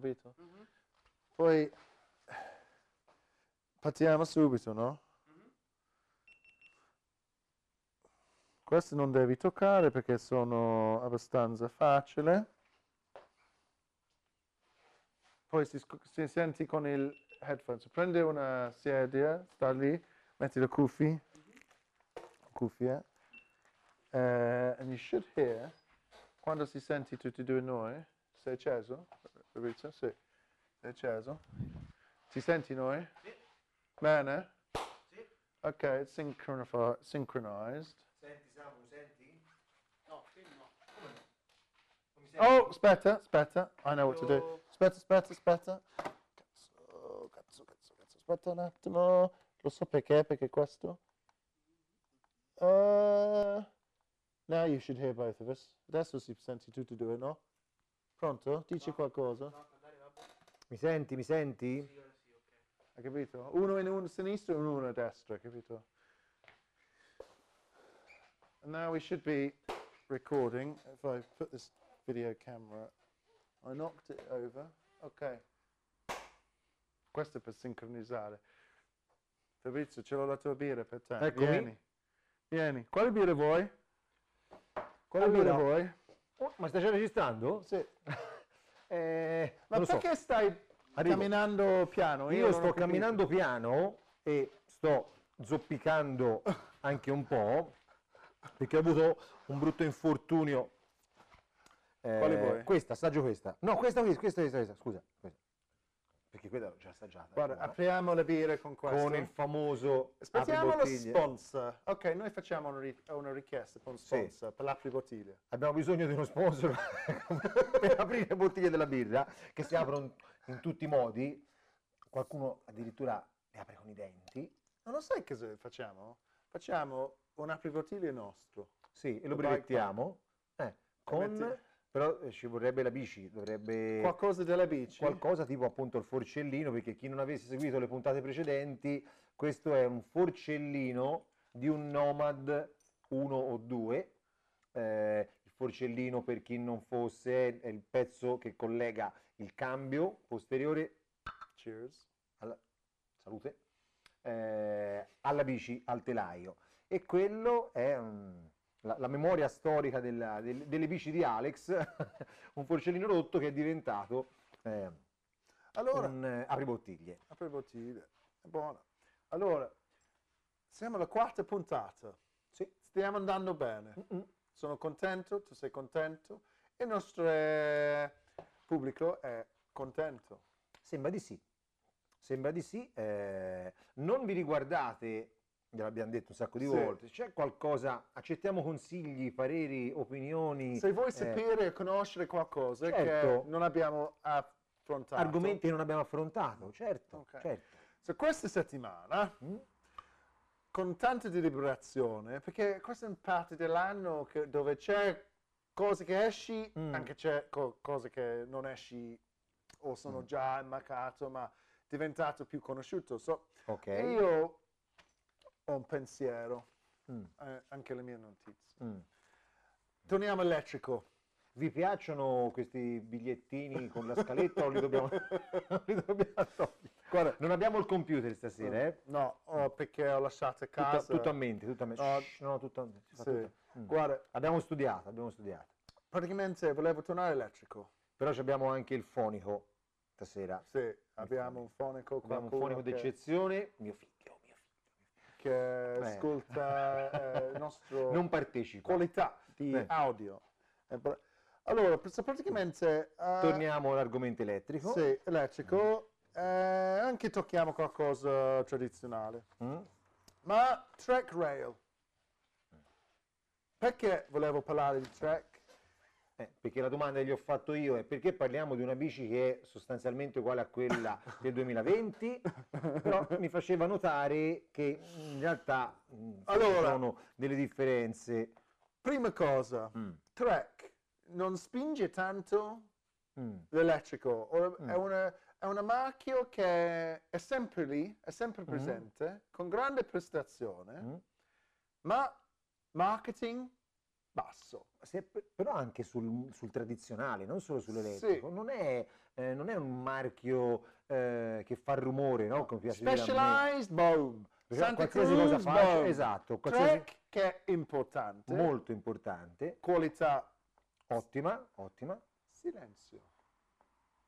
capito? Poi partiamo subito, no? Questo non devi toccare perché sono abbastanza facili. Poi si, si senti con il headphones. Prendi una sedia, sta lì, metti le cuffie, cuffie, eh, and you should hear, quando si senti tutti e due noi, sei acceso? Fabrizio? Sì. Sei acceso? Ti senti noi? Sì. Bene? Sì. Ok, it's synchronized. Senti Samu, senti? No, qui no. Non mi senti? Oh, aspetta, aspetta, I know what to do. Io- Aspetta, aspetta, aspetta. Cazzo, cazzo, cazzo, cazzo. Aspetta un attimo. Lo so perché, perché questo. Uh, now you should hear both of us. Adesso si senti tutti e due, no? Pronto? Dici qualcosa? Mi senti, mi senti? Sì, ok. Hai capito? Uno in uno a sinistra e uno a destra, capito? And now we should be recording. If I put this video camera, I knocked it over. Ok. Questo è per sincronizzare. Fabrizio, ce l'ho la tua birra per te. Eccomi. Vieni. Vieni. Quale birra vuoi? Quale Allora- birra vuoi? Oh, ma stai già registrando? Sì. Eh, Ma lo so. perché stai Arrivo. camminando piano? Io ho sto camminando piano e sto zoppicando anche un po' perché ho avuto un brutto infortunio. Eh, Quale vuoi? Questa, assaggio questa. No, questa, questa, questa, questa, questa, scusa. questa. Perché quella l'ho già assaggiata. Guarda, Guarda, apriamo le birre con questo. con il famoso Aspettiamo lo sponsor. Ok, noi facciamo una, ri- una richiesta per un sponsor per l'apribottiglie. Abbiamo bisogno di uno sponsor per aprire le bottiglie della birra che si aprono in tutti i modi. Qualcuno addirittura le apre con i denti. Non lo sai cosa facciamo? Facciamo un apribottiglie nostro. Sì, e lo brevettiamo. Eh, con... Però eh, ci vorrebbe la bici, dovrebbe Qualcosa della bici? qualcosa tipo appunto il forcellino, perché chi non avesse seguito le puntate precedenti, questo è un forcellino di un Nomad 1 o 2. Eh, il forcellino, per chi non fosse, è il pezzo che collega il cambio posteriore Cheers. alla salute, eh, alla bici, al telaio. E quello è un- la, la memoria storica della- del- delle bici di Alex, un forcellino rotto che è diventato eh, Allora, un eh, apribottiglie. apribottiglie. È buono. Allora, siamo alla quarta puntata. Sì. Stiamo andando bene. Mm. Sono contento, tu sei contento. Il nostro eh, pubblico è contento. Sembra di sì. Sembra di sì. eh, non vi riguardate, gliel'abbiamo detto un sacco di Sì. volte, c'è qualcosa, accettiamo consigli, pareri, opinioni, Se vuoi eh, sapere e conoscere qualcosa Certo. che non abbiamo affrontato. argomenti che non abbiamo affrontato, certo, Ok. certo. So, questa settimana, Mm? con tanta deliberazione, perché questa è una parte dell'anno che- dove c'è cose che esci, Mm. anche c'è co- cose che non esci o sono già immarcato, ma diventato più conosciuto. So, Ok. Io ho un pensiero, Mm. eh, anche le mie notizie. Mm. Torniamo all'elettrico. Vi piacciono questi bigliettini con la scaletta o li dobbiamo, li dobbiamo togliere? Guarda, Non abbiamo il computer stasera, eh? no, oh, perché ho lasciato a Tutto, casa. tutto a mente, tutto a mente. No. No, tutto a mente. Sì. tutto. Mm. Guarda, Abbiamo studiato, abbiamo studiato. praticamente volevo tornare all'elettrico. Però abbiamo anche il fonico stasera. Sì, abbiamo un fonico, Abbiamo un fonico che- d'eccezione. Mio figlio, mio figlio. che ascolta eh, il nostro Non partecipa. qualità di Eh. audio. Eh, Allora, pr- praticamente eh, Torniamo all'argomento elettrico. sì, elettrico, eh, anche tocchiamo qualcosa tradizionale. Mm? Ma Trek Rail. Perché volevo parlare di Trek? Eh, perché la domanda che gli ho fatto io è perché parliamo di una bici che è sostanzialmente uguale a quella del 2020, però mi faceva notare che in realtà mm, ci Allora. sono delle differenze. Prima cosa, Mm. Trek non spinge tanto Mm. l'elettrico, o- è, una, è una marchio che è sempre lì, è sempre presente, con grande prestazione, Mm. ma marketing basso. Se- però anche sul, sul tradizionale, non solo sull'elettrico. Sì. Non, è, eh, non è un marchio eh, che fa rumore, no? Come. Specialized, boom. Santa qualsiasi Cruz, cosa faccia, boom. esatto, qualsiasi- Trek, che è importante. molto importante, Qualità, ottima, ottima. silenzio.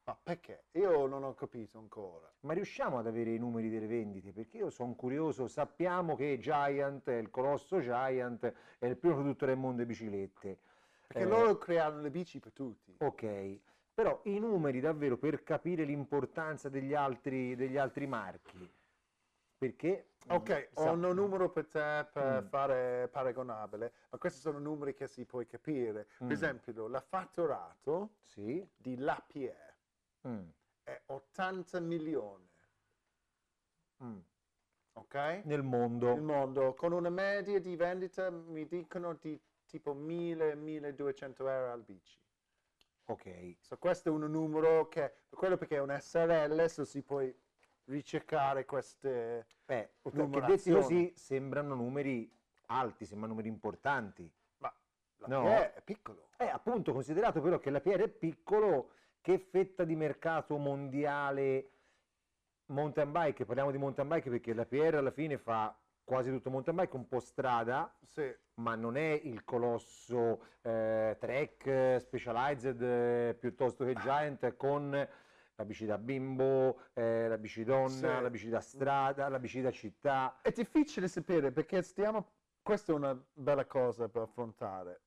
Ma perché? Io non ho capito ancora. Ma riusciamo ad avere i numeri delle vendite? Perché io sono curioso, sappiamo che Giant, il colosso Giant, è il primo produttore al mondo di biciclette. Perché Eh, loro creano le bici per tutti. Ok, però i numeri davvero per capire l'importanza degli altri, degli altri marchi. Perché? Ok, sa- ho un numero per te per Mm. fare paragonabile, ma questi sono numeri che si può capire. Per Mm. esempio, la fatturato Sì. di Lapierre Mm, è 80 milioni, mm. ok? Nel mondo. Nel mondo, con una media di vendita, mi dicono di tipo 1000-1200 euro al bici. Ok. So, questo è un numero che, quello perché è un SRL, so si può ricercare queste... Eh, che detti così sembrano numeri alti, sembrano numeri importanti. Ma la No. Pierre è piccolo. È appunto considerato però che la PR è piccolo, che fetta di mercato mondiale mountain bike, parliamo di mountain bike perché la PR alla fine fa quasi tutto mountain bike, un po' strada, Sì, ma non è il colosso eh, Trek Specialized eh, piuttosto che Giant con la bici da bimbo, eh, la bici donna, Sì. la bici da strada, la bici da città. È difficile sapere perché stiamo. Questa è una bella cosa per affrontare.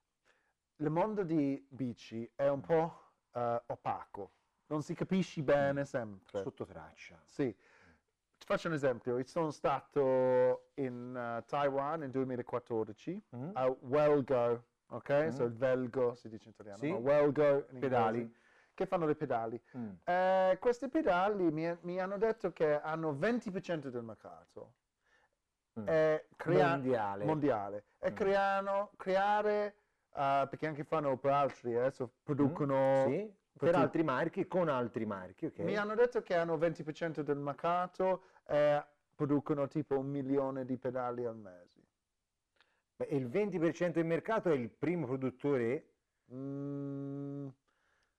Il mondo di bici è un po' eh, opaco, non si capisce bene sempre. Sotto traccia. Sì. Ti faccio un esempio. Io sono stato in eh, Taiwan nel 2014 Mm? a Welgo, ok? Mm. So il Velgo si dice in italiano, Sì. Welgo in inglese, Pedali. che fanno le pedali. Mm. Eh, questi pedali mi, mi hanno detto che hanno 20% del mercato. Mm. E crea- Mondiale. mondiale. E Mm. creano, creare, eh, perché anche fanno per altri, eh, so, producono... Mm. Sì, per per altri marchi, con altri marchi, ok? Mi hanno detto che hanno 20% del mercato e producono tipo un milione di pedali al mese. Beh, il 20% del mercato è il primo produttore Mm,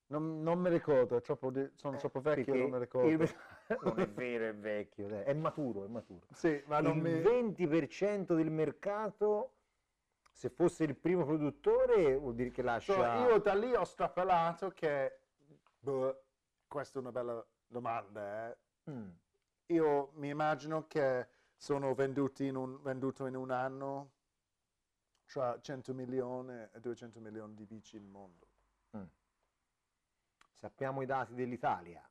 non, non mi ricordo, troppo di- sono troppo vecchio, non mi ricordo. il- non è vero, è vecchio, è maturo, è maturo. Sì, ma il mi... 20% del mercato, se fosse il primo produttore, vuol dire che So, lascia... io da lì ho strapelato che... boh, questa è una bella domanda, eh. Mm, Io mi immagino che sono venduti in un, venduto in un anno tra 100 milioni e 200 milioni di bici nel mondo. mm. Sappiamo i dati dell'Italia.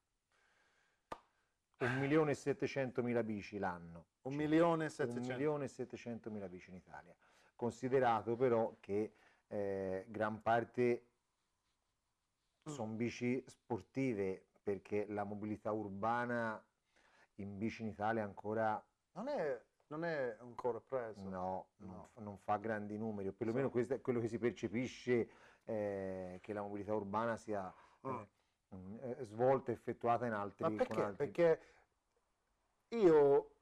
1 milione e 700 mila bici l'anno. Un Sì. milione e 1 700. milione e 700 mila bici in Italia. Considerato però che eh, gran parte sono bici sportive perché la mobilità urbana in bici in Italia ancora Non è, non è ancora preso. no, non, No. fa- non fa grandi numeri, o perlomeno Sì. questo è quello che si percepisce eh, che la mobilità urbana sia Mm. mm, eh, svolta, effettuata in altri, Ma perché? altri. Perché io,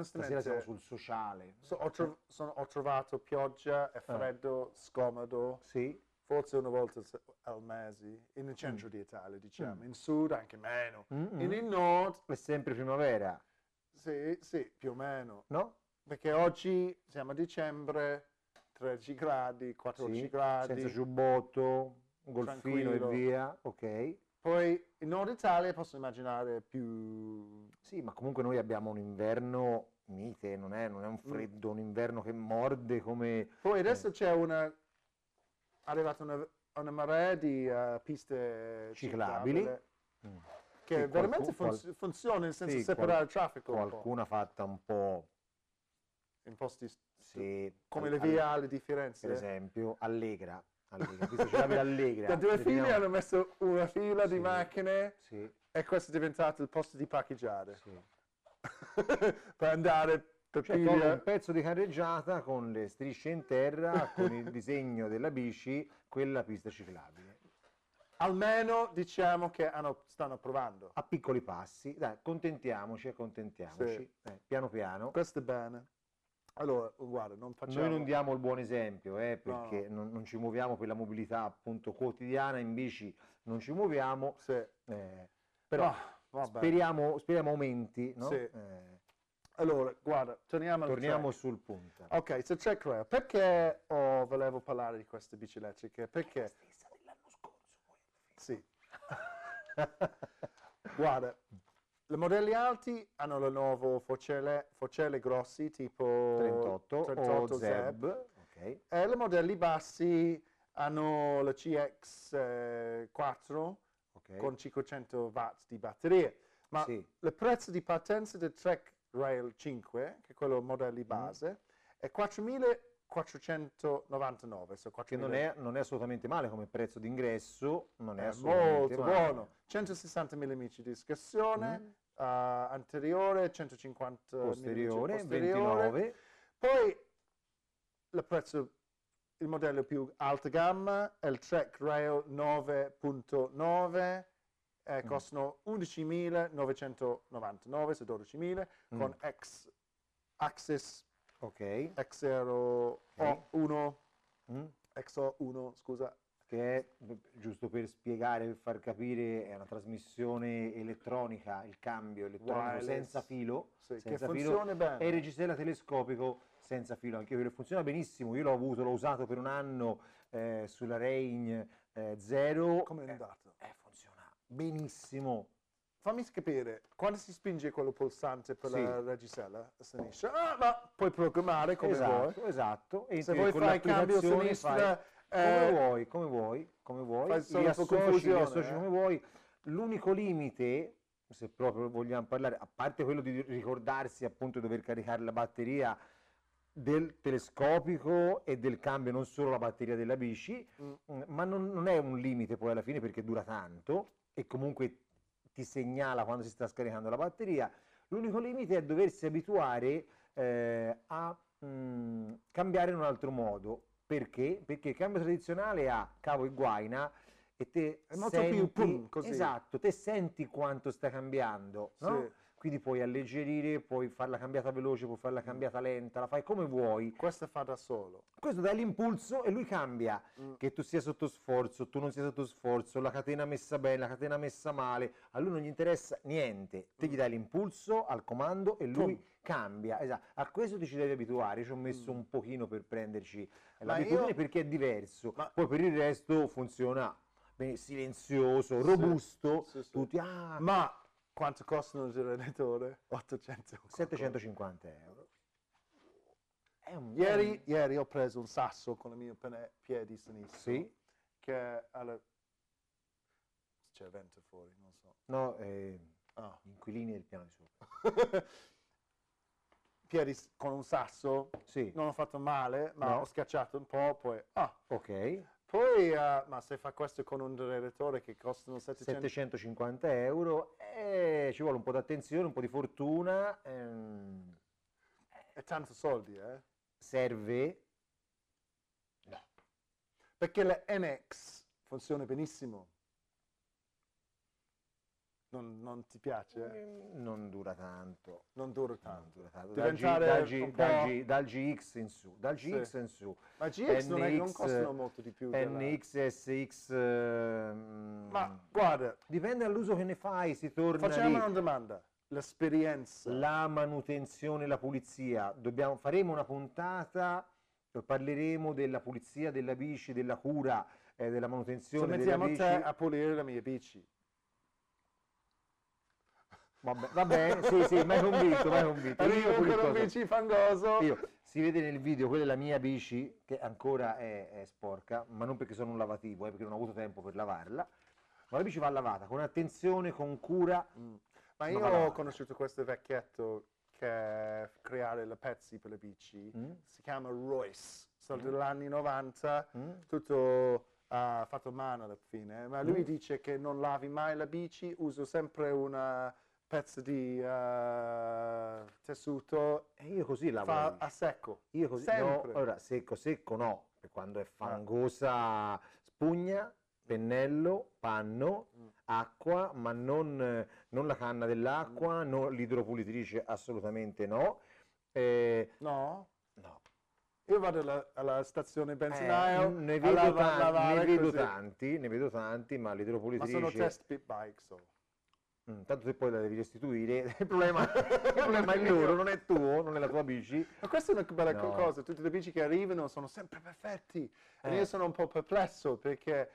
Stasera siamo sul sociale. so- ho, tro- sono- ho trovato pioggia e freddo, scomodo, Sì, forse una volta al mese, nel centro di Italia, diciamo. Mm. In sud anche meno. Mm-mm. In il nord, è sempre primavera, sì, sì, più o meno. no? Perché oggi siamo a dicembre, 13 gradi, 14 Sì, gradi. senza giubbotto, un golfino e via, ok. Poi in Nord Italia posso immaginare più... Sì, ma comunque noi abbiamo un inverno mite, non è, non è Mm. un freddo, un inverno che morde come... Poi adesso c'è una... è arrivata una, una marea di eh, piste Ciclabili. ciclabili Mm. che Sì, veramente qualcu- funz- funziona nel senso sì, separare il traffico Qualcuna fatta un po', in posti s- sì, come al- le al- viali di Firenze. per esempio, allegra, allegra. Da due figli definiamo- hanno messo una fila di Sì. macchine Sì, e questo è diventato il posto di parcheggiare sì. per andare per Cioè, un pezzo di carreggiata con le strisce in terra, con il disegno della bici, quella pista ciclabile. almeno diciamo che hanno- stanno provando. A piccoli passi, dai, contentiamoci, accontentiamoci, eh, piano piano. Questo è bene. Allora, guarda, non facciamo... Noi non diamo il buon esempio, eh, No, perché Non, non ci muoviamo per la mobilità appunto quotidiana, in bici non ci muoviamo, Sì. eh, però vabbè. speriamo, speriamo aumenti, no? Sì. Eh, Allora, guarda, torniamo torniamo sul punto. Ok, so check rail. Perché oh, volevo parlare di queste bici elettriche? Perché, Stessa dell'anno scorso, poi. sì, guarda, i modelli alti hanno il nuovo forcelle, forcelle grossi tipo 38, 38 o Zeb, ok. E i modelli bassi hanno la CX4 ok. con 500 watt di batteria. Ma Sì. il prezzo di partenza del Trek Rail 5, che è quello Mm. modelli base, è 4.499. so che non 4.000. è, non è assolutamente male come prezzo d'ingresso, non è, È assolutamente molto male. buono. 160 mm di scassione, Mm. eh, anteriore, 150 mm Posteriore, posteriore. 29. Poi il prezzo, il modello più alta gamma è il Trek Rail 9.9, eh, Mm. costano 11.999, su 12.000, Mm. con X, Axis Ok. XR1, Mm. XO1, scusa, che è, giusto per spiegare, per far capire, è una trasmissione elettronica, il cambio elettronico Wireless. senza filo, sì, che senza filo, funziona bene. e il telescopico senza filo, anche quello funziona benissimo, io l'ho avuto, l'ho usato per un anno eh, sulla Range eh, Zero, Come è eh, andato? eh, funziona benissimo, Fammi capire, quando si spinge quello pulsante per Sì. la reggisella a sinistra, ah, ma puoi programmare come vuoi. esatto, esatto, e Se vuoi fare cambio a sinistra, fai- come eh, vuoi, come vuoi, come vuoi, fai solo li associ, li associ eh. come vuoi. L'unico limite, se proprio vogliamo parlare, a parte quello di ricordarsi appunto di dover caricare la batteria del telescopico e del cambio, non solo la batteria della bici, Mm. mm, ma non, non è un limite poi alla fine perché dura tanto e comunque ti segnala quando si sta scaricando la batteria. L'unico limite è doversi abituare eh, a mm, cambiare in un altro modo. Perché? Perché il cambio tradizionale ha cavo e guaina e te molto più senti, pum, esatto, te senti quanto sta cambiando, no? Sì. Quindi puoi alleggerire, puoi farla cambiata veloce, puoi farla cambiata lenta, la fai come vuoi. Questo fa da solo. Questo dà l'impulso e lui cambia. Mm. Che tu sia sotto sforzo, tu non sia sotto sforzo, la catena messa bene, la catena messa male, a lui non gli interessa niente. Te gli dai l'impulso al comando e lui Pum. cambia. Esatto. A questo ti ci devi abituare. Ci ho messo Mm. un pochino per prenderci Ma l'abitudine io- perché è diverso. Ma- Poi per il resto funziona silenzioso, robusto. sì, sì. Tutti, ah, Ma quanto costa un generatore? 800 euro. 750 euro. Un Ieri, ieri ho preso un sasso con il mio piede sinistro. Sì. Che alla... C'è vento fuori, non so. No, eh, Ah. gli inquilini del piano di sopra. piedi con un sasso. Sì, Non ho fatto male, ma No. ho schiacciato un po', poi... Ah, ok. Poi, eh, ma se fa questo con un generatore che costano 700... 750 euro, eh, ci vuole un po' di attenzione, un po' di fortuna, ehm, È tanto soldi, eh? serve, Perché la NX funziona benissimo. Non, non ti piace? eh? non dura tanto. Non dura non tanto. dura tanto. Dal, G, dal, G, dal, G, dal GX in su, dal Sì. GX in su, Ma GX non, è, non NX, costano molto di più. della- NX, SX, ehm, Ma guarda, dipende dall'uso che ne fai, si torna facciamo lì. una domanda. L'esperienza. La manutenzione, la pulizia, dobbiamo, faremo una puntata, eh, parleremo della pulizia della bici, della cura, eh, della Se manutenzione della mettiamo bici. te a pulire la mia bici. Vabbè, va bene, sì, sì, mai convinto, mai convinto. Io Arrivo con tutto. bici fangoso. Io- si vede nel video, quella è la mia bici, che ancora è, è sporca, ma non perché sono un lavativo, eh, perché non ho avuto tempo per lavarla. Ma la bici va lavata con attenzione, con cura. Mm. Ma io ho conosciuto questo vecchietto che creare le pezzi per le bici. Mm? Si chiama Royce. Sono Mm. degli anni 90. Mm? tutto ah, fatto a mano alla fine, ma lui Mm. dice che non lavi mai la bici, uso sempre una pezzo di ah, tessuto, E io così lavo fa la bici. a secco. Io così, Sempre. no, ora secco, secco no, per quando è fangosa spugna, pennello, panno, Mm. acqua, ma non, eh, non la canna dell'acqua, Mm. non l'idropulitrice, assolutamente no. Eh, No? No. Io vado alla, alla stazione Eh, benzinaio, ne a vedo, lava- tan- lavare ne vedo tanti, ne vedo tanti, ma Ma l'idropolitrice... sono test pit bike solo. Mm, tanto se poi la devi restituire, il problema, il problema è loro, non è tuo, non è la tua bici. Ma questa è una bella No. cosa, tutte le bici che arrivano sono sempre perfetti. E Eh. io sono un po' perplesso perché,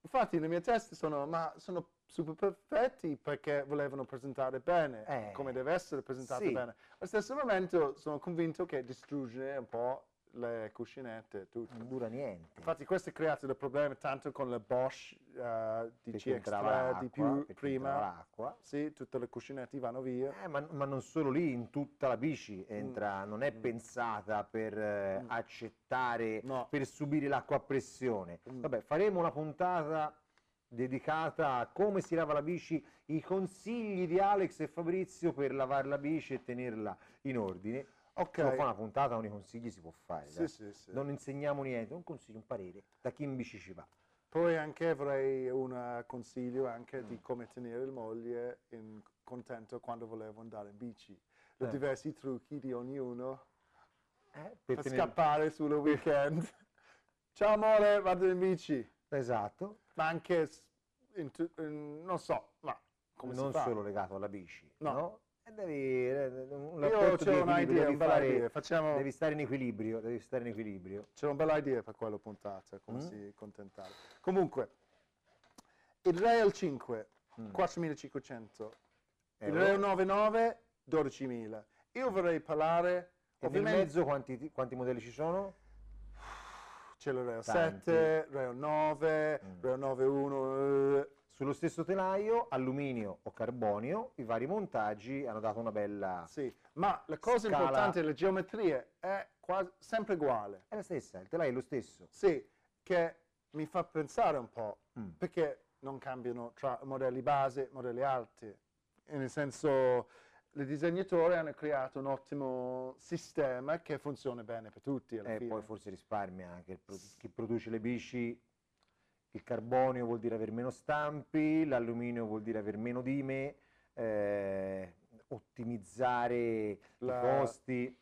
infatti, le mie teste sono, ma sono super perfetti perché volevano presentare bene, Eh. come deve essere presentato Sì. bene. Allo stesso momento sono convinto che distrugge un po' le cuscinette tutto. Non dura niente. Infatti questo ha creato dei problemi tanto con la Bosch eh, di perché entrava CX3 l'acqua, di più prima. Sì, tutte le cuscinette vanno via. Eh, ma, ma non solo lì, in tutta la bici entra, non è Mm. pensata per eh, Mm. accettare, No. per subire l'acqua a pressione. Mm. Vabbè, faremo una puntata dedicata a come si lava la bici, i consigli di Alex e Fabrizio per lavare la bici e tenerla in ordine. Ok. Se non fa una puntata, con i consigli si può fare. Sì, sì, sì. Non insegniamo niente, un consiglio, un parere da chi in bici ci va. Poi anche avrei un consiglio anche Mm. di come tenere il moglie in- contento quando volevo andare in bici. Eh. diversi trucchi di ognuno Eh, per per scappare sul weekend. Ciao amore, vado in bici. Esatto, Ma anche, in in- non so, ma come non solo legato alla bici. No. No. E devi, eh, un Io rapporto di ho equilibrio, un'idea, devi un bella fare- idea. Facciamo, Devi stare in equilibrio, devi stare in equilibrio. c'è una bella idea per quella puntata, come Mm. si contentare. Comunque, il Rail 5, Mm. 4.500. Il Euro. Rail 99, 12.000. Io vorrei parlare, E nel ovviamente, mezzo quanti, quanti modelli ci sono? c'è il Rail Tanti. 7, Rail 9, Mm. Rail 91, eh, Sullo stesso telaio, alluminio o carbonio, i vari montaggi hanno dato una bella... sì. Ma la cosa Scala- importante, le geometrie, è quasi, sempre uguale. È la stessa, il telaio è lo stesso. Sì, che mi fa pensare un po', Mm. perché non cambiano tra modelli base e modelli alti. E nel senso, i disegnatori hanno creato un ottimo sistema che funziona bene per tutti E fine. Poi forse risparmia anche il pro- chi produce le bici. Il carbonio vuol dire avere meno stampi, l'alluminio vuol dire avere meno dime, eh, ottimizzare La- i costi.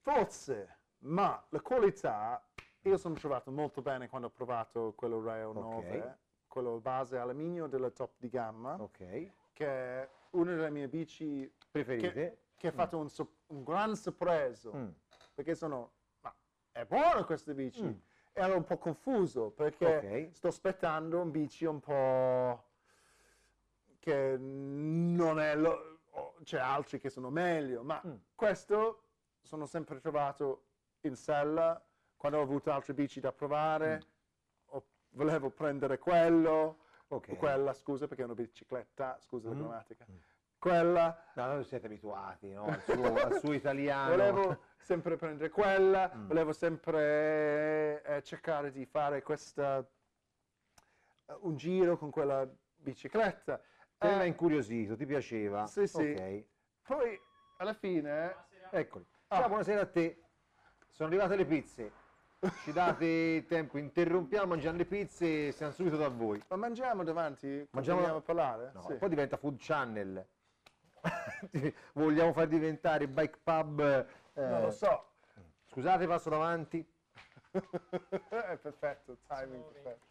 Forse, ma la qualità, io sono trovato molto bene quando ho provato quello Rail 9, quello base alluminio della top di gamma, Ok, che è una delle mie bici preferite? che ha fatto un, so- un gran sorpreso. Mm. perché sono, ma è buona questa bici? Mm. Ero un po' confuso perché Ok. sto aspettando un bici un po' che non è, lo, c'è altri che sono meglio, ma Mm. questo sono sempre trovato in sella quando ho avuto altre bici da provare, o volevo prendere quello, Ok. o quella, scusa perché è una bicicletta, scusa la Mm. grammatica, quella, No, noi siete abituati no? al, suo, al suo italiano. Volevo sempre prendere quella, Mm. volevo sempre eh, cercare di fare questa, eh, un giro con quella bicicletta. Te l'ha Eh, incuriosito, ti piaceva? Sì, sì. Ok, poi alla fine, Buonasera. eccoli. Ah. Ciao, buonasera a te. Sono arrivate le pizze. Ci date tempo, interrompiamo, mangiamo le pizze e siamo subito da voi. ma mangiamo davanti? Mangiamo- Continuiamo a parlare? No, Sì. Poi diventa food channel. Vogliamo far diventare bike pub. eh, Non lo so. Scusate, passo davanti. è perfetto, timing perfetto.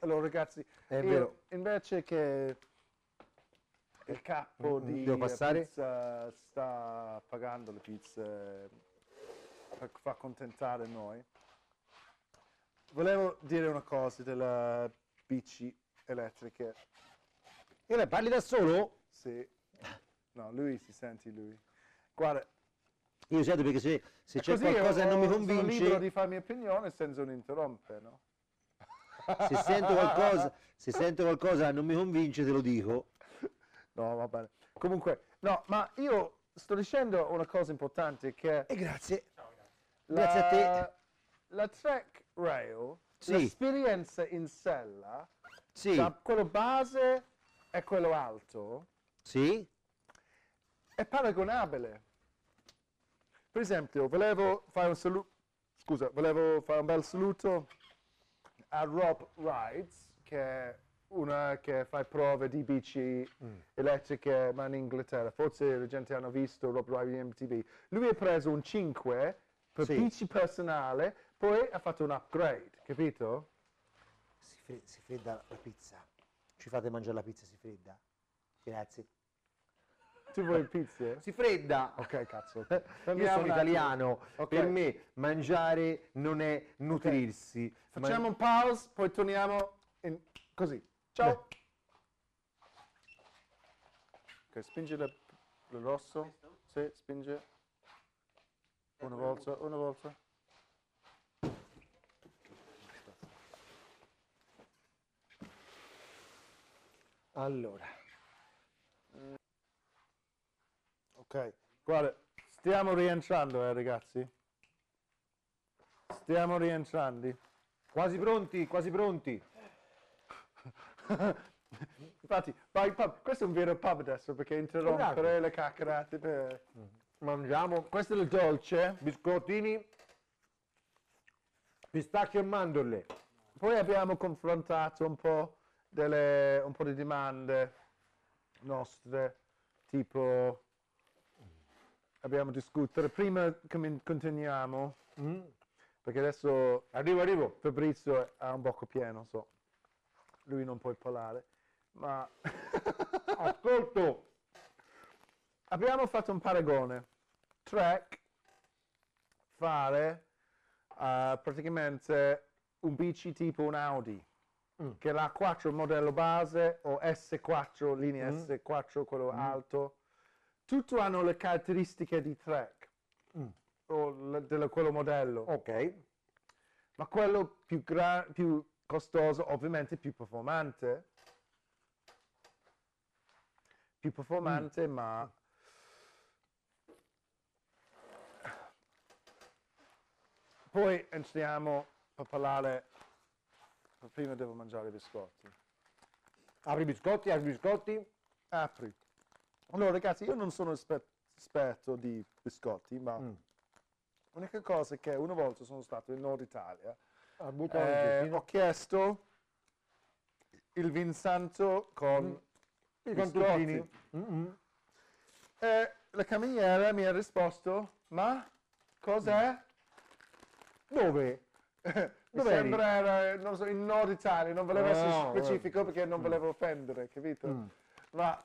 Allora ragazzi, È io vero. invece che il capo Mm, di devo passare? pizza sta pagando le pizze per far contentare noi, volevo dire una cosa delle bici elettriche. E lei parli da solo? Sì. No, lui si senti lui. Guarda, Io sento perché se, se c'è qualcosa che non mi Sono libero convince, di farmi opinione senza un interrompe, no? se sento qualcosa, se sento qualcosa che non mi convince te lo dico. No, va bene. Comunque, no, ma io sto dicendo una cosa importante che E grazie. la, Grazie a te. La Trek Rail, Sì. l'esperienza in sella, Sì, tra quello base e quello alto, sì, è paragonabile. Per esempio, volevo fare un saluto, scusa, volevo fare un bel saluto a Rob Rides, che è una che fa prove di bici elettriche, ma in Inghilterra. Forse la gente hanno visto Rob Riley MTV. Lui ha preso un 5 per Sì. bici personale, poi ha fatto un upgrade, capito? Si fredda la pizza. Ci fate mangiare la pizza, si fredda. Grazie. Tu vuoi pizze? Si fredda. Ok, cazzo. Io sono attimo. italiano, Ok. per me mangiare non è nutrirsi. ma- Facciamo un pause, poi torniamo in... così. Ciao. Ok, spingi il il rosso. Sì, spinge. Una volta, una volta. Allora, Ok, guarda, stiamo rientrando, eh, ragazzi. Stiamo rientrando. quasi pronti, quasi pronti. Infatti, vai pub. questo è un vero pub adesso perché interrompere Esatto. le chiacchierate. per- Mangiamo Questo è il dolce. biscottini, pistacchio e mandorle. Poi abbiamo confrontato un po', delle, un po' di domande nostre, tipo abbiamo discutere. Prima continuiamo, Mm. perché adesso Arrivo, arrivo. Fabrizio ha un bocco pieno, so. Lui non può parlare, ma Ascolto. abbiamo fatto un paragone. Trek fare eh, praticamente un bici tipo un Audi, Mm. che l'ha 4 modello base o S4, linea Mm. S4, quello alto. Tutti hanno le caratteristiche di Trek Mm. o le- dello- quello modello. Ok. Ma quello più, gra- più costoso, ovviamente più performante. Più performante, ma... Poi entriamo per parlare... Prima devo mangiare i biscotti. Apri i biscotti, apri i biscotti. Apri. Allora ragazzi, io non sono esper- esperto di biscotti, ma Mm. l'unica cosa è che una volta sono stato in Nord Italia Ah, eh, ho chiesto il vinsanto con I biscotti. cantuccini. Mm-mm. E la cameriera mi ha risposto, ma cos'è? Dove? Mi sembra era, non so, in Nord Italia, non volevo essere No, specifico perché non volevo offendere, capito? Mm. Ma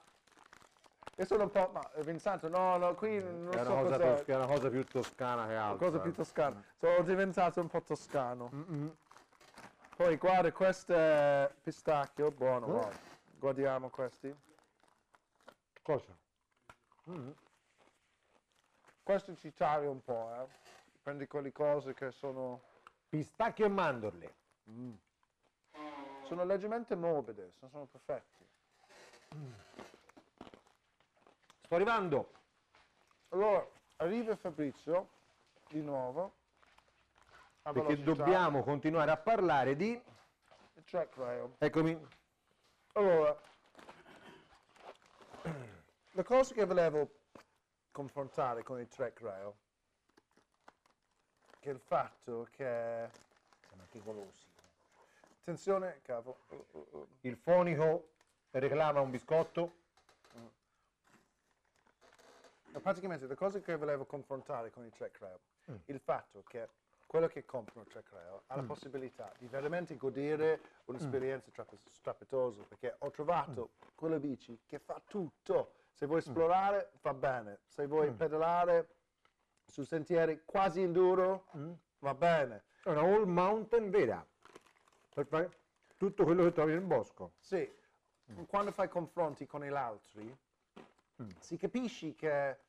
io sono un po', ma eh, Vinsanto, no, no, qui non È una, so cosa cos'è. tos- è una cosa più toscana che altro. cosa più eh. toscana. Sono diventato un po' toscano. Mm-mm. Poi guarda, questo è pistacchio, buono, Mm. Guardiamo questi. Cosa? Mm. Questo ci taglia un po', eh. Prendi quelle cose che sono, Pistacchio e mandorle. sono leggermente morbide, sono, sono perfetti. Sto arrivando. Allora, arriva Fabrizio, di nuovo. Perché velocità, dobbiamo continuare a parlare di... track rail. Eccomi. Allora, la cosa che volevo confrontare con il track rail che è il fatto che... Siamo anche golosi. Attenzione, cavo. uh. Il fonico reclama un biscotto. Ma praticamente la cosa che volevo confrontare con il track rail, il fatto che quello che comprano il track rail ha la possibilità di veramente godere un'esperienza trape- strapitosa, perché ho trovato quella bici che fa tutto. Se vuoi esplorare, va bene. Se vuoi pedalare su sentieri quasi enduro, va bene. È una all mountain vera. Per fare tutto quello che trovi nel bosco. Sì, quando fai confronti con gli altri, si capisce che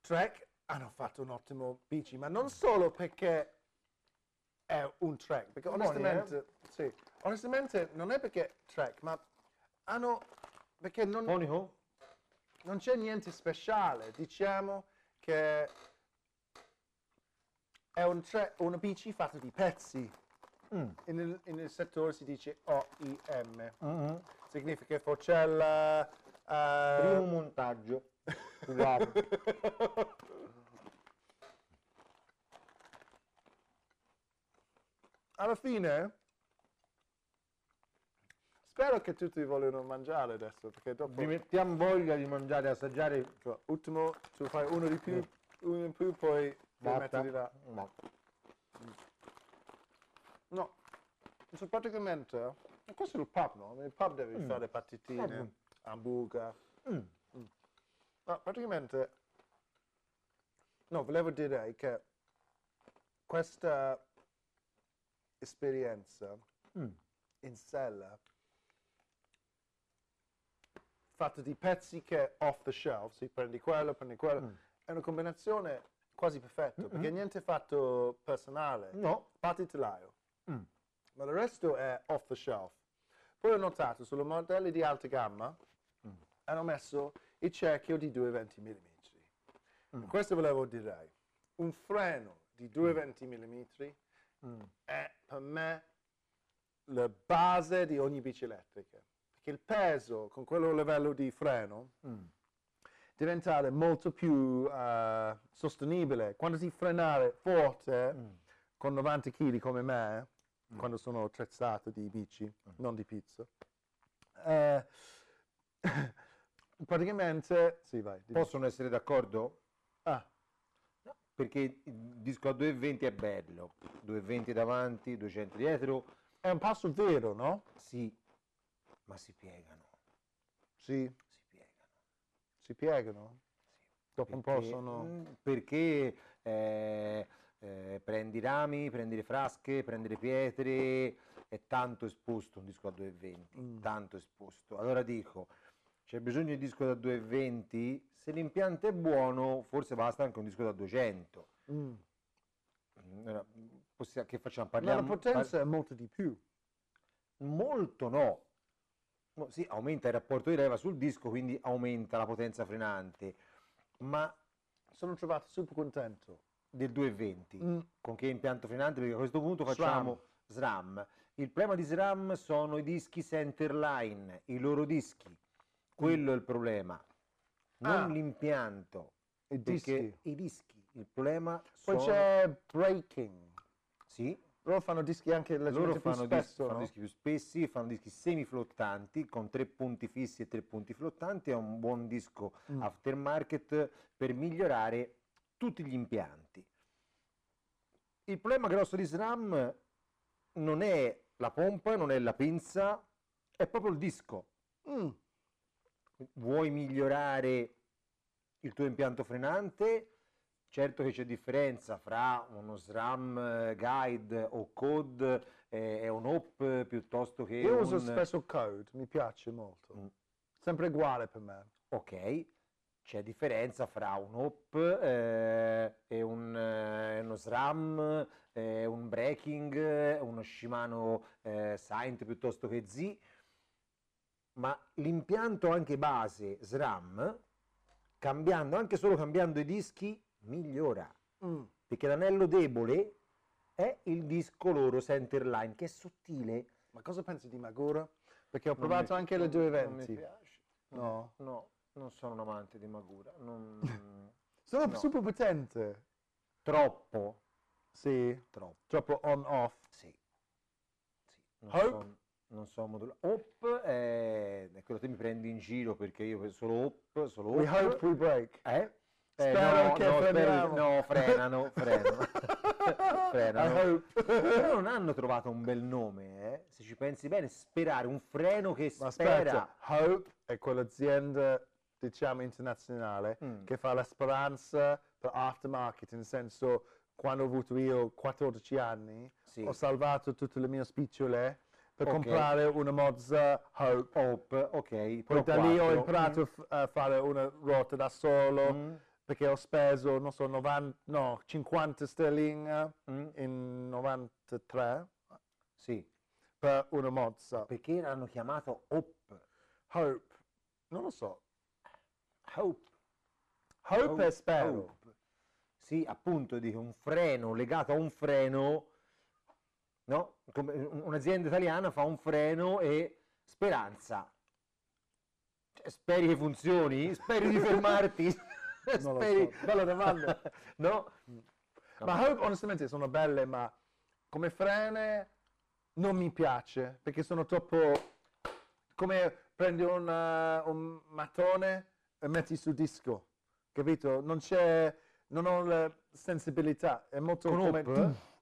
Trek hanno fatto un ottimo bici, ma non solo perché è un Trek, perché onestamente, sì, onestamente non è perché Trek, ma hanno, perché non, Fonico? non c'è niente speciale, diciamo che è un tre- una bici fatta di pezzi. Mm. E nel, settore si dice OIM, Mm-hmm. significa forcella. eh, Primo montaggio. Wow. alla fine spero che tutti vogliono mangiare adesso, perché dopo... Vi mettiamo voglia di mangiare e assaggiare. Cioè, ultimo, tu fai uno di più, uno in più, poi Basta. metterli là. No. No, cioè, praticamente, questo è il pub, no? Nel pub devi Mm. fare patatine, Mm. hamburger. Mm. No, praticamente, no, volevo dire che questa esperienza Mm. in sella, fatta di pezzi che off the shelf, si prendi quello, prendi quello, Mm. è una combinazione quasi perfetta, Mm-mm. perché niente fatto personale, No. parte telaio, Mm. ma il resto è off the shelf. Poi ho notato sulle modelli di alta gamma Mm. hanno messo il cerchio di 220 mm. Mm. Questo volevo dire. Un freno di 220 mm Mm. è per me la base di ogni bici elettrica. Perché il peso con quello livello di freno Mm. diventare molto più eh, sostenibile. Quando si frenare forte Mm. con 90 kg come me, Mm. quando sono attrezzato di bici, non di pizza, eh, praticamente... Sì, vai. Possono essere d'accordo? Ah, Perché il disco a 220 è bello. 220 davanti, 200 dietro. è un passo vero, no? Sì, ma si piegano. Sì, Si piegano. si piegano. Dopo un po' Perché- sono... mm, Perché eh, eh, prendi rami, prendi le frasche, prendi le pietre, è tanto esposto un disco a 220, Mm. tanto esposto. Allora dico, c'è bisogno di disco da 220, se l'impianto è buono forse basta anche un disco da 200. Mm. Allora, possia- che facciamo? Ma la Parliamo, potenza è molto di più. par- molto no. No, Sì, aumenta il rapporto di leva sul disco, quindi aumenta la potenza frenante, ma Sono trovato super contento. del 220. Mm. con che impianto frenante perché a questo punto facciamo SRAM. Il problema di SRAM sono i dischi centerline, i loro dischi. Quello è il problema, non Ah. l'impianto. I dischi. i dischi, il problema Poi sono... c'è breaking. Sì, Loro fanno dischi anche loro leggermente più fanno, dischi, spesso, fanno no? dischi più spessi, fanno dischi semiflottanti con tre punti fissi e tre punti flottanti, è un buon disco Mm. aftermarket per migliorare tutti gli impianti. Il problema grosso di SRAM non è la pompa, non è la pinza, è proprio il disco. Mm. Vuoi migliorare il tuo impianto frenante? Certo che c'è differenza fra uno SRAM eh, guide o code eh, e un OP piuttosto che Io uso un... spesso code, mi piace molto. Mm. Sempre uguale per me. Ok, c'è differenza fra un OP eh, e un, eh, uno SRAM, eh, un breaking, eh, uno Shimano eh, Saint piuttosto che Z, ma l'impianto anche base SRAM, cambiando, anche solo cambiando i dischi, migliora, Mm. perché l'anello debole è il disco loro centerline, che è sottile. Ma cosa pensi di Magura? Perché ho Non provato mi- anche le non- Non mi 220. piace. No. No, non sono un amante di Magura. non- Sono No. super potente. Troppo, Sì, troppo, troppo on-off. sì. sì. Non Hope? so, non so modulare. Hop è, è quello che mi prendi in giro perché io solo hop, solo We hop. hope we break. Eh? Eh, Spero no, che no, spero no, frenano, frenano. Frenano. Hope. Però non hanno trovato un bel nome, eh? se ci pensi bene, sperare, un freno che Ma spera. aspetta, Hope è quell'azienda, diciamo, internazionale Mm. che fa la speranza per aftermarket, nel senso, quando ho avuto io 14 anni, Sì. ho salvato tutte le mie spicciole per Ok. comprare una Mozza Hope. Hope, ok. Poi da lì ho 4. imparato a f- a fare una ruota da solo, Mm, perché ho speso, non so, 90, no, 50 sterline mm, in 93 Sì, per una Mozza. perché l'hanno chiamato Hope. Hope, non lo so. Hope. Hope e spero. Hope. Sì, appunto, dico un freno legato a un freno, no? Come un- un'azienda italiana fa un freno e speranza. Cioè, speri che funzioni? Speri di fermarti? Non lo Speri... so. Bella domanda. no? Ma Hope onestamente sono belle, ma come frene non mi piace perché sono troppo come prendi un, eh, un mattone e metti sul disco, capito? Non c'è, non ho la sensibilità, è molto Con come... Hop?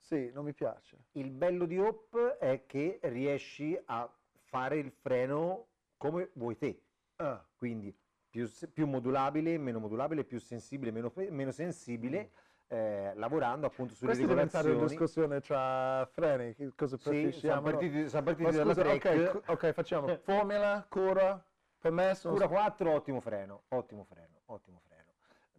Sì, non mi piace. Il bello di Hop è che riesci a fare il freno come vuoi te. Ah, quindi più, più modulabile, meno modulabile, più sensibile, meno, meno sensibile, eh, lavorando appunto sulle Questa è diventata una regolazioni. discussione tra freni, cosa Sì, siamo partiti, siamo partiti Ma dalla scusa, ok, facciamo formula, cura, per me sono... Cura 4, ottimo freno, ottimo freno, ottimo freno.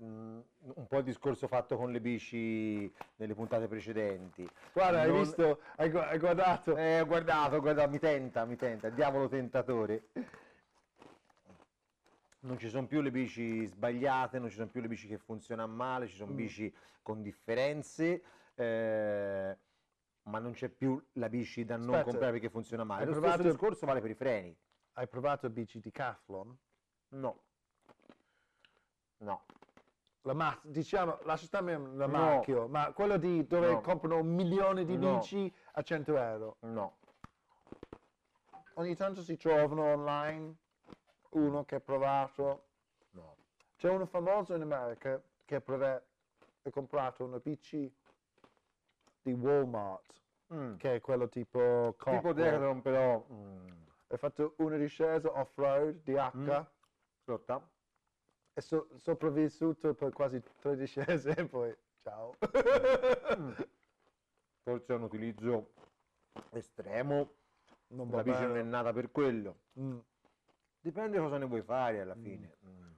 Mm, un po' il discorso fatto con le bici nelle puntate precedenti. Guarda, hai Non- visto, hai, gu- hai guardato. Eh, ho guardato, ho guardato, mi tenta, mi tenta, diavolo tentatore. Non ci sono più le bici sbagliate, non ci sono più le bici che funzionano male, ci sono Mm. bici con differenze, eh, ma non c'è più la bici da non Aspetta, comprare perché funziona male. Lo provato- stesso discorso vale per i freni. Hai provato bici Decathlon? No. No. La ma- diciamo, lascia stare la No. marchio, ma quello di dove No. comprano milioni di No. bici a 100 euro. No. Ogni tanto si trovano online uno che ha provato. No. C'è uno famoso in America che ha, prova- ha comprato una bici di Walmart, Mm. che è quello tipo Tipo Copper. Decathlon però... Mm. Ha fatto una discesa off-road di H Mm. Scotta. è so- sopravvissuto per quasi tre discese e poi ciao. Mm. Forse è un utilizzo estremo, non la bici non è nata per quello. Mm. Dipende cosa ne vuoi fare alla fine. Mm.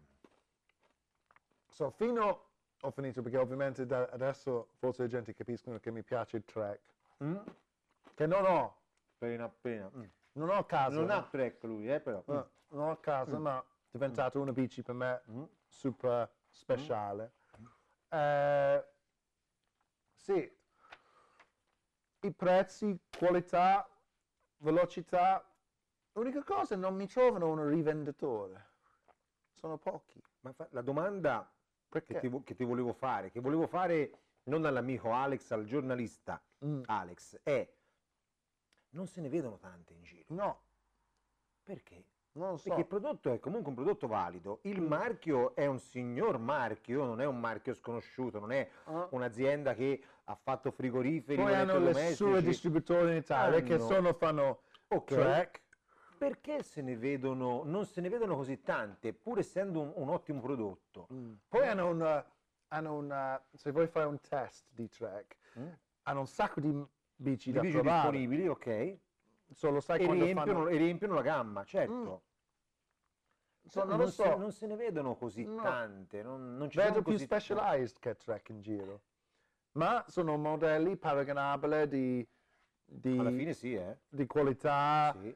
So, fino ho finito perché ovviamente da adesso forse la gente capiscono che mi piace il track. Mm. Che non ho, Appena appena. Mm. non ho a casa. Non ha track lui, eh, però. eh, non ho a casa, ma è diventato una bici per me Mm. super speciale. Eh, sì, i prezzi, qualità, velocità. L'unica cosa, non mi trovano un rivenditore. Sono pochi. Ma la domanda che ti, che ti volevo fare, che volevo fare non all'amico Alex, al giornalista Mm, Alex, è non se ne vedono tante in giro. no, Perché? non so. Perché il prodotto è comunque un prodotto valido, il marchio è un signor marchio, non è un marchio sconosciuto, non è Ah. un'azienda che ha fatto frigoriferi, Poi hanno le sue distributori in Italia che Hanno- sono, fanno Ok. track. Perché se ne vedono, non se ne vedono così tante, pur essendo un, un ottimo prodotto? Poi hanno una, hanno una, se vuoi fare un test di track, Mm? hanno un sacco di bici Di da bici provare. disponibili, ok, e Solo sai quando riempiono, fanno... e riempiono la gamma, certo. Mm. So, non non, lo se, so, non se ne vedono così No. tante, non, non ci vedo più così specialized che track in giro. Ma sono modelli paragonabili di, di, Alla fine sì, eh. di qualità, Sì.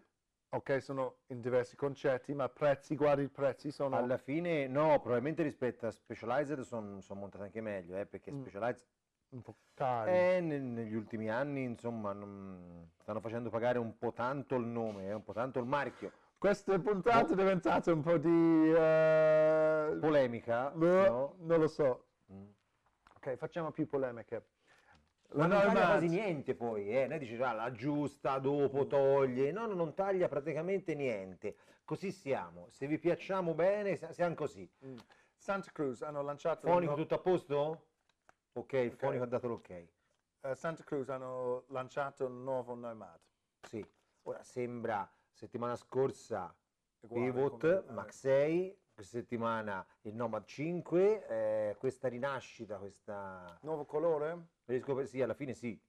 Ok, sono in diversi concetti, ma prezzi, guardi i prezzi, sono... Alla fine no, probabilmente rispetto a Specialized sono montate anche meglio, eh, perché Mm. Specialized un po' cari. eh, ne- negli ultimi anni insomma non- stanno facendo pagare un po' tanto il nome, eh, un po' tanto il marchio. Questa puntata è diventata un po' di... eh, Polemica, boh, no? Non lo so. Mm. Ok, facciamo più polemiche. La non taglia quasi niente poi, eh? Lei dice, ah, la giusta, dopo toglie. No, no, non taglia praticamente niente. Così siamo. Se vi piacciamo bene, si- siamo così. Mm. Santa Cruz hanno lanciato... Fonico nu- tutto a posto? Ok, il fonico ha dato l'ok. eh, Santa Cruz hanno lanciato un nuovo Nomad. Sì. Ora sembra settimana scorsa Uguale Pivot come- Max 6, questa settimana il Nomad 5, eh, questa rinascita, questa... Nuovo colore? Riesco sì, alla fine sì,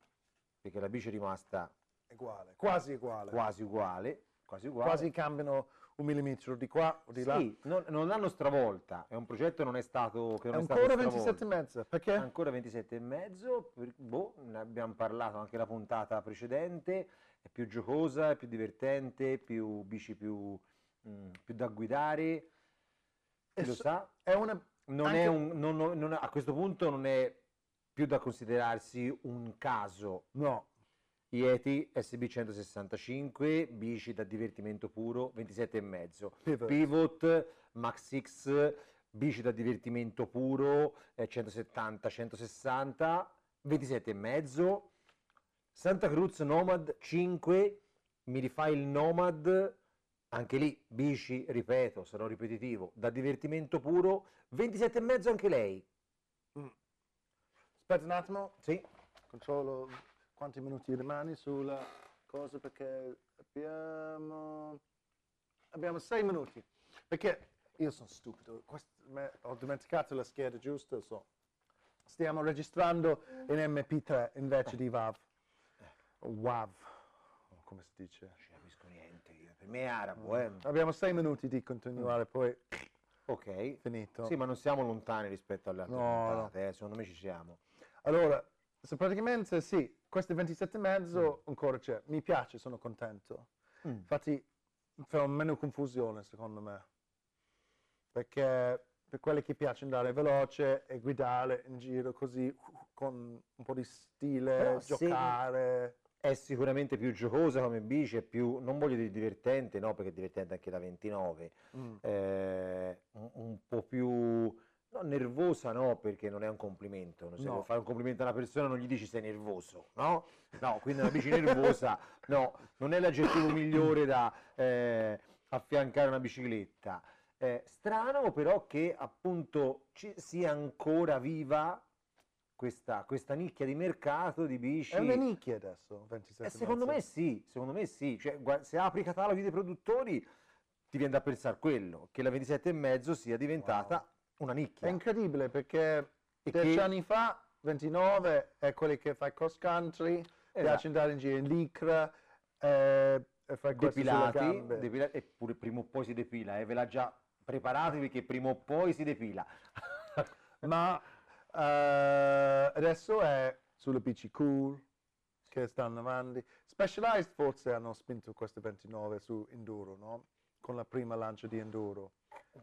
perché la bici è rimasta Uguale. Quasi uguale. quasi uguale, quasi uguale. Quasi cambiano un millimetro di qua o di là. Sì, non, non l'hanno stravolta, è un progetto che non è stato che È non è stato ancora stravolto. 27 e mezzo. Perché? Ancora 27 e mezzo, per- boh, ne abbiamo parlato anche la puntata precedente, è più giocosa, è più divertente, più bici più, mm, più da guidare, chi lo sa, È una... non anche- è un, non- non- a questo punto non è più da considerarsi un caso. No. Yeti SB165, bici da divertimento puro, 27 e mezzo. Pivot. Pivot Max X, bici da divertimento puro, eh, 170, 160, 27 e mezzo. Santa Cruz Nomad 5, mi rifai il Nomad Anche lì, bici, ripeto, sarò ripetitivo, da divertimento puro, 27 e mezzo anche lei. Aspetta un attimo, Sì, controllo quanti minuti rimani sulla cosa perché abbiamo, abbiamo sei minuti. Perché io sono stupido, quest- me- ho dimenticato la scheda giusta, so. Stiamo registrando in MP3 invece di WAV. WAV, o come si dice. non ci capisco niente io. Per me è arabo, eh. Abbiamo sei minuti di continuare, poi Ok. finito. Sì, ma non siamo lontani rispetto alle altre No, puntate, eh, secondo me ci siamo. Allora, se praticamente sì, queste 27 e mezzo ancora c'è. Mi piace, sono contento. Mm. Infatti fa meno confusione secondo me. Perché per quelli che piace andare veloce e guidare in giro così con un po' di stile, Però se- giocare. È sicuramente più giocosa come bici, è più, non voglio dire divertente, no, perché è divertente anche da 29, Mm. eh, un, un po' più, no, nervosa no, perché non è un complimento, se No. vuoi fare un complimento a una persona non gli dici sei nervoso, no? No, quindi una bici nervosa, no, non è l'aggettivo migliore da eh, affiancare una bicicletta. Eh, strano però che appunto ci sia ancora viva questa, questa nicchia di mercato di bici. È una nicchia adesso, 27 Eh, secondo me sì, secondo me sì. Cioè, se apri i cataloghi dei produttori ti viene da pensare quello, che la 27 e mezzo sia diventata una È nicchia. incredibile perché E dieci che- anni fa, 29, è quelli che fai cross country, piace Esatto. andare in giro in licra eh, e fai Depilati, gambe. depila- eppure prima o poi si depila, eh, ve l'ha già preparato perché prima o poi si depila. Ma eh, adesso è sulle bici cool che stanno avanti. Specialized forse hanno spinto queste 29 su Enduro, no? Con la prima lancia di Enduro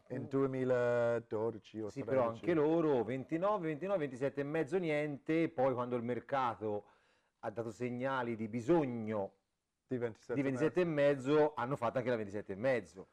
in 2012 o Sì, 13. però anche loro 29, 29, 27 e mezzo niente, poi quando il mercato ha dato segnali di bisogno di 27, di 27 e mezzo hanno fatto anche la 27 e mezzo.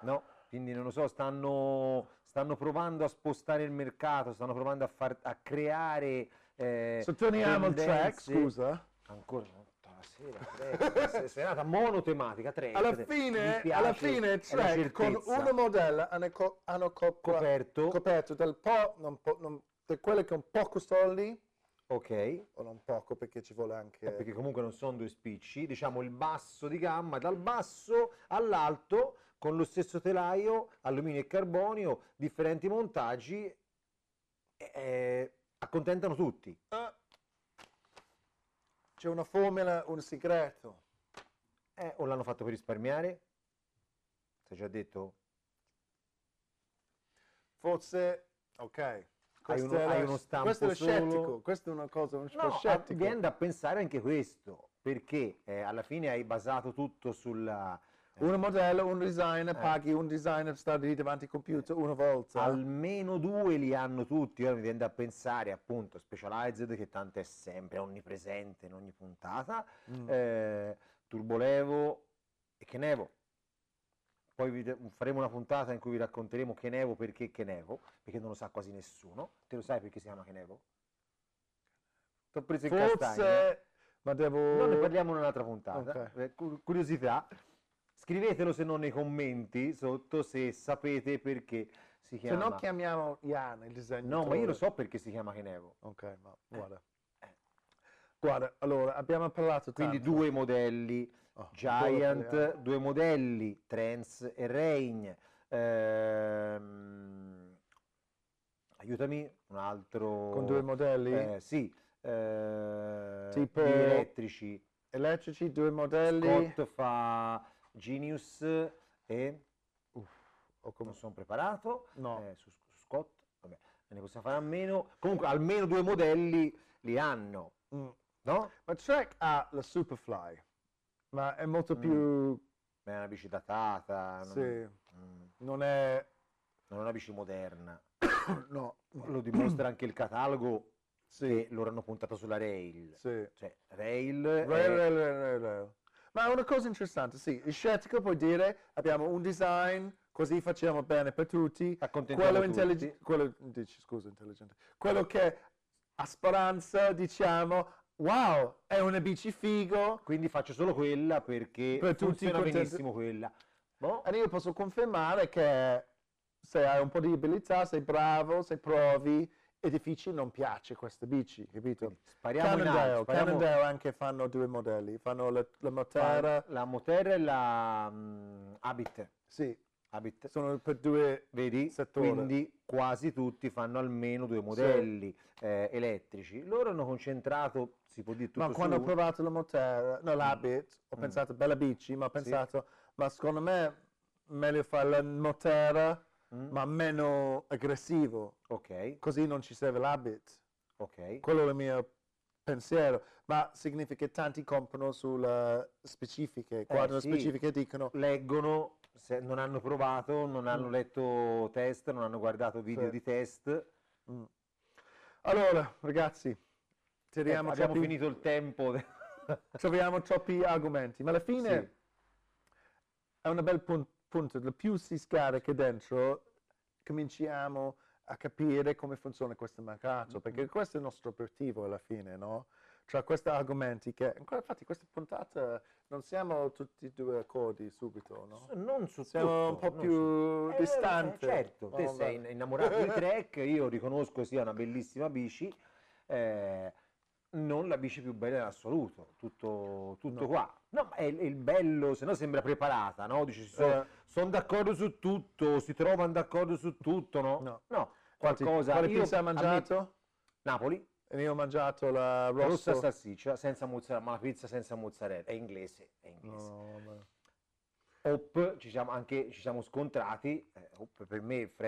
No? Quindi non lo so, stanno, stanno provando a spostare il mercato, stanno provando a, far, a creare eh, Sottolineamo il track, scusa. Ancora tutta la sera, se- serata monotematica, track. Alla fine, alla fine la track con una modella hanno, co- hanno co- coperto, coperto del po', non po- non- di quelle con poco soldi, ok, o non poco perché ci vuole anche... Eh, perché comunque non sono due spicci, diciamo il basso di gamma, dal basso all'alto, con lo stesso telaio, alluminio e carbonio, differenti montaggi, eh, accontentano tutti. Ah, c'è una formula, un segreto. Eh, o l'hanno fatto per risparmiare? Ti già detto? Forse, ok. questo uno- è hai la- uno stampo Questo è scettico, questo è una cosa, un No, scettico. viene da pensare anche questo, perché eh, alla fine hai basato tutto sulla... eh, Un modello, un designer, Eh. paghi un designer, sta lì davanti al computer una volta. Almeno due li hanno tutti, ora mi viene da pensare appunto Specialized che tanto è sempre onnipresente in ogni puntata, Mm. eh, Turbolevo e Kenevo. Poi vi faremo una puntata in cui vi racconteremo Kenevo perché Kenevo, perché non lo sa quasi nessuno. Te lo sai perché si chiama Kenevo? Ti ho preso in castagna. Forse, ma devo... Non ne parliamo in un'altra puntata. Ok. Eh, cu- Curiosità. Scrivetelo se non nei commenti sotto se sapete perché si Se chiama. no chiamiamo Ian, il disegnatore. No, ma io lo so perché si chiama Kenevo. Ok, ma guarda. eh. Guarda, allora, abbiamo parlato Quindi tanto. due modelli Oh, Giant, due- due modelli Trends e Reign. Ehm, aiutami, un altro. Con due modelli Eh, sì, eh, Tipo- elettrici. elettrici, due modelli. Scott fa Genius e o come- sono preparato No. eh, su, su Scott, vabbè, ne possiamo fare a meno. Comunque almeno due modelli li hanno, Mm. no? Ma Trek ha la Superfly, ma è molto Mm. più... È una bici datata, non, Sì, mm, non è... non è una bici moderna. No, Lo dimostra anche il catalogo sì, loro hanno puntato sulla rail. sì. Cioè, rail, Rail, è- rail, rail, rail, rail. Ma è una cosa interessante, sì, il scettico può dire abbiamo un design, così facciamo bene per tutti, quello tutti. intelligente, quello, dici, scusa, intelligente, quello che ha speranza, diciamo, wow, è una bici figo. Quindi faccio solo quella perché Per tutti funziona contenti. benissimo quella. Boh, E io posso confermare che se hai un po' di abilità, sei bravo, se provi, è difficile, non piace questa bici, capito? spariamo in alto. Cannondale, spariamo- Cannondale anche fanno due modelli, fanno la, la Motera, la Motera e la mm, Habit. sì, Habit. sono per due Vedi? settori. Quindi quasi tutti fanno almeno due modelli eh, elettrici. Loro hanno concentrato, si può dire tutto Ma quando su ho provato la Motera, no, l'Habit, ho Mm. pensato bella bici, ma ho Sì. pensato, ma secondo me meglio fare la Motera, Mm, ma meno aggressivo, Ok, così non ci serve l'Habit. ok. Quello è il mio pensiero, ma significa che tanti comprano sulle specifiche, guardano Eh, sì. le specifiche dicono Leggono, se non hanno provato, non hanno letto test, non hanno guardato video Sì. di test. Mm. Allora, ragazzi, tiriamo, Ecco, abbiamo troppi, finito il tempo. troviamo troppi argomenti, ma alla fine Sì. è un bel pun- punto. Da più si scarica dentro, cominciamo a capire come funziona questo mercato, perché questo è il nostro obiettivo alla fine, no? Tra questi argomenti che, infatti questa puntata non siamo tutti e due d'accordo subito, no? Non su Siamo un tutto, po' non più su- distante. eh, certo, te Oh, sei innamorato di Trek, io riconosco sia una bellissima bici, eh, non la bici più bella in assoluto, tutto, tutto No. qua. No, ma è il, bello, se no sembra preparata, no? Dici, sono Eh, d'accordo su tutto, si trovano d'accordo su tutto, no? No. No, qualcosa... quale pizza hai mangiato? Napoli, E io ho mangiato la rossa rossa. salsiccia, senza mozzarella, ma la pizza senza mozzarella, è inglese, è inglese. No. Hop, ci siamo anche ci siamo scontrati. eh, per me Fred